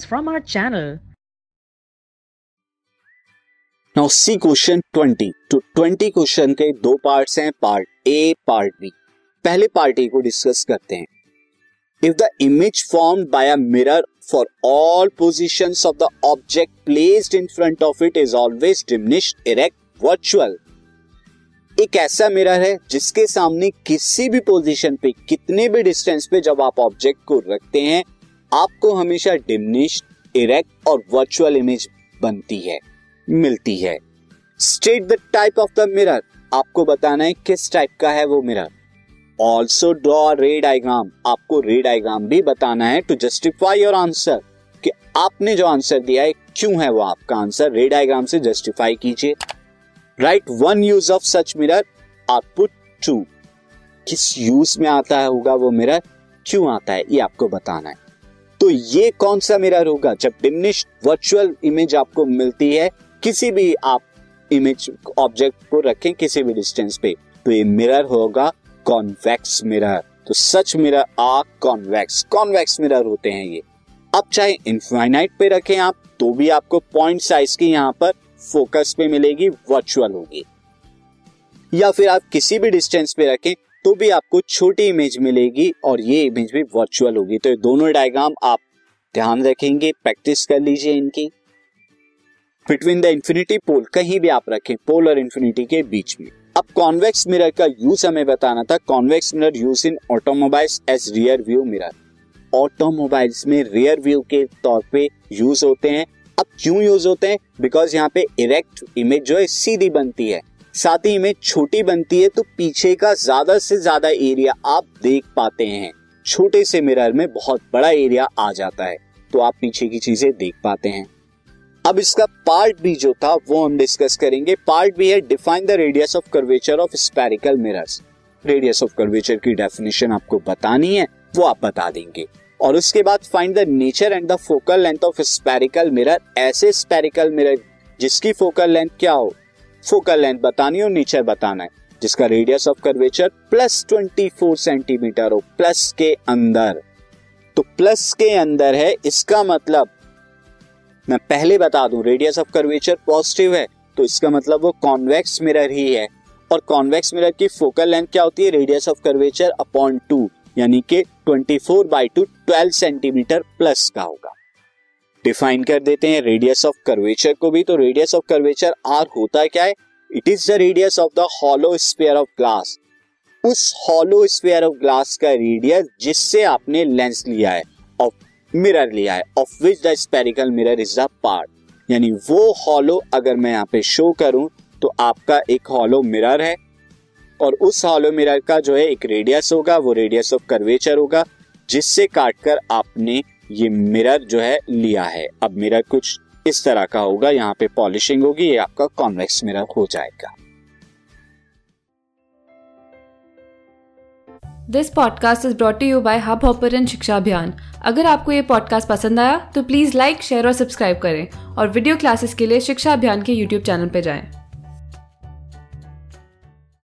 videos from our channel. Now see question 20 तो 20 question के दो पार्ट्स हैं पार्ट ए पार्ट बी पहले पार्ट ए को डिस्कस करते हैं. If the image form by a mirror for all positions of the object placed in front of it is always diminished erect virtual एक ऐसा mirror है जिसके सामने किसी भी पोजीशन पे, कितने भी डिस्टेंस पे जब आप ऑब्जेक्ट को रखते हैं आपको हमेशा डिमिनिश्ड इरेक्ट और वर्चुअल इमेज बनती है, मिलती है। State the type of the mirror आपको बताना है किस टाइप का है वो mirror also draw ray diagram आपको रे डायग्राम भी बताना है टू जस्टिफाई योर आंसर कि आपने जो आंसर दिया है, क्यों है वो आपका आंसर रे डायग्राम से जस्टिफाई कीजिए। Write one use of such mirror are put to किस यूज़ में आता होगा वो मिरर क्यों आता है? ये आपको बताना है। तो ये कौन सा मिरर होगा जब डिमिनिश वर्चुअल इमेज आपको मिलती है, किसी भी आप इमेज ऑब्जेक्ट को रखें किसी भी डिस्टेंस पे तो ये मिरर होगा कॉन्वेक्स मिरर तो such mirror are convex convex mirror होते हैं ये। अब चाहे इनफाइनाइट पे रखें आप तो भी आपको पॉइंट साइज़ की यहाँ पर फोकस पे मिलेगी वर्चुअल होगी। या फिर आप किसी भी डिस्टेंस पे रखें तो भी आपको छोटी इमेज मिलेगी और ये इमेज भी वर्चुअल होगी। तो ये दोनों डायग्राम आप ध्यान रखेंगे प्रैक्टिस कर लीजिए इनकी। बिटवीन द इंफिनिटी पोल कहीं भी आप रखें पोल और इंफिनिटी के बीच में। अब कॉन्वेक्स मिरर का यूज़ हमें बताना था। Convex mirror use in automobiles as rear view mirror automobiles में रियर व्यू के तौर पे यूज़ होते हैं। अब क्यों यूज़ होते हैं? बिकॉज़ यहाँ पे इरेक्ट इमेज जो है, सीधी बनती है। साथ ही इमेज छोटी बनती है तो पीछे का ज़्यादा से ज़्यादा एरिया आप देख पाते हैं। छोटे से मिरर में बहुत बड़ा एरिया आ जाता है तो आप पीछे की चीज़ें देख पाते हैं। अब इसका पार्ट बी जो था, वो हम डिस्कस करेंगे। पार्ट बी है define the radius of curvature of spherical mirrors radius of curvature की डेफिनेशन आपको बतानी है, वो आप बता देंगे। और उसके बाद find the nature and the focal length of spherical mirror ऐसे स्पेरिकल मिरर जिसकी फोकल लेंथ क्या हो फोकल लेंथ बतानी और नेचर बताना है, जिसका radius of curvature plus twenty four centimeter हो प्लस के अंदर। तो प्लस के अंदर है, इसका मतलब मैं पहले बता दूँ रेडियस ऑफ़ कर्वेचर पॉजिटिव है तो इसका मतलब वो कॉन्वेक्स मिरर ही है। और कॉन्वेक्स मिरर की फोकल लेंथ क्या होती है? Radius of curvature upon two यानी कि 24 four by two twelve centimeter plus का होगा। डिफाइन कर देते हैं रेडियस ऑफ़ कर्वेचर को भी। तो रेडियस ऑफ़ कर्वेचर आर होता क्या है? It is the radius of the hollow sphere of glass उस हॉलो स्पेयर ऑफ़ ग्लास का रेडियस जिससे आपने लेंस लिया है ऑफ़ मिरर लिया है of which the spherical mirror is the part यानी वो हॉलो अगर मैं यहाँ पे शो करूँ तो आपका एक हॉलो मिरर है। और उस हॉलो मिरर का जो है एक रेडियस होगा, वो रेडियस ऑफ़ कर्वेचर होगा, जिससे काटकर आपने ये मिरर जो है लिया है। अब मिरर कुछ इस तरह का होगा, यहाँ पे पॉलिशिंग होगी, ये आपका कॉन्वेक्स मिरर हो जाएगा। This podcast is brought you by Hub Hopper शिक्षा अभियान अगर आपको ये पॉडकास्ट पसंद आया तो प्लीज़ लाइक शेयर और सब्सक्राइब करें। और वीडियो क्लासेस के लिए शिक्षा अभियान के यूट्यूब चैनल पर जाएँ।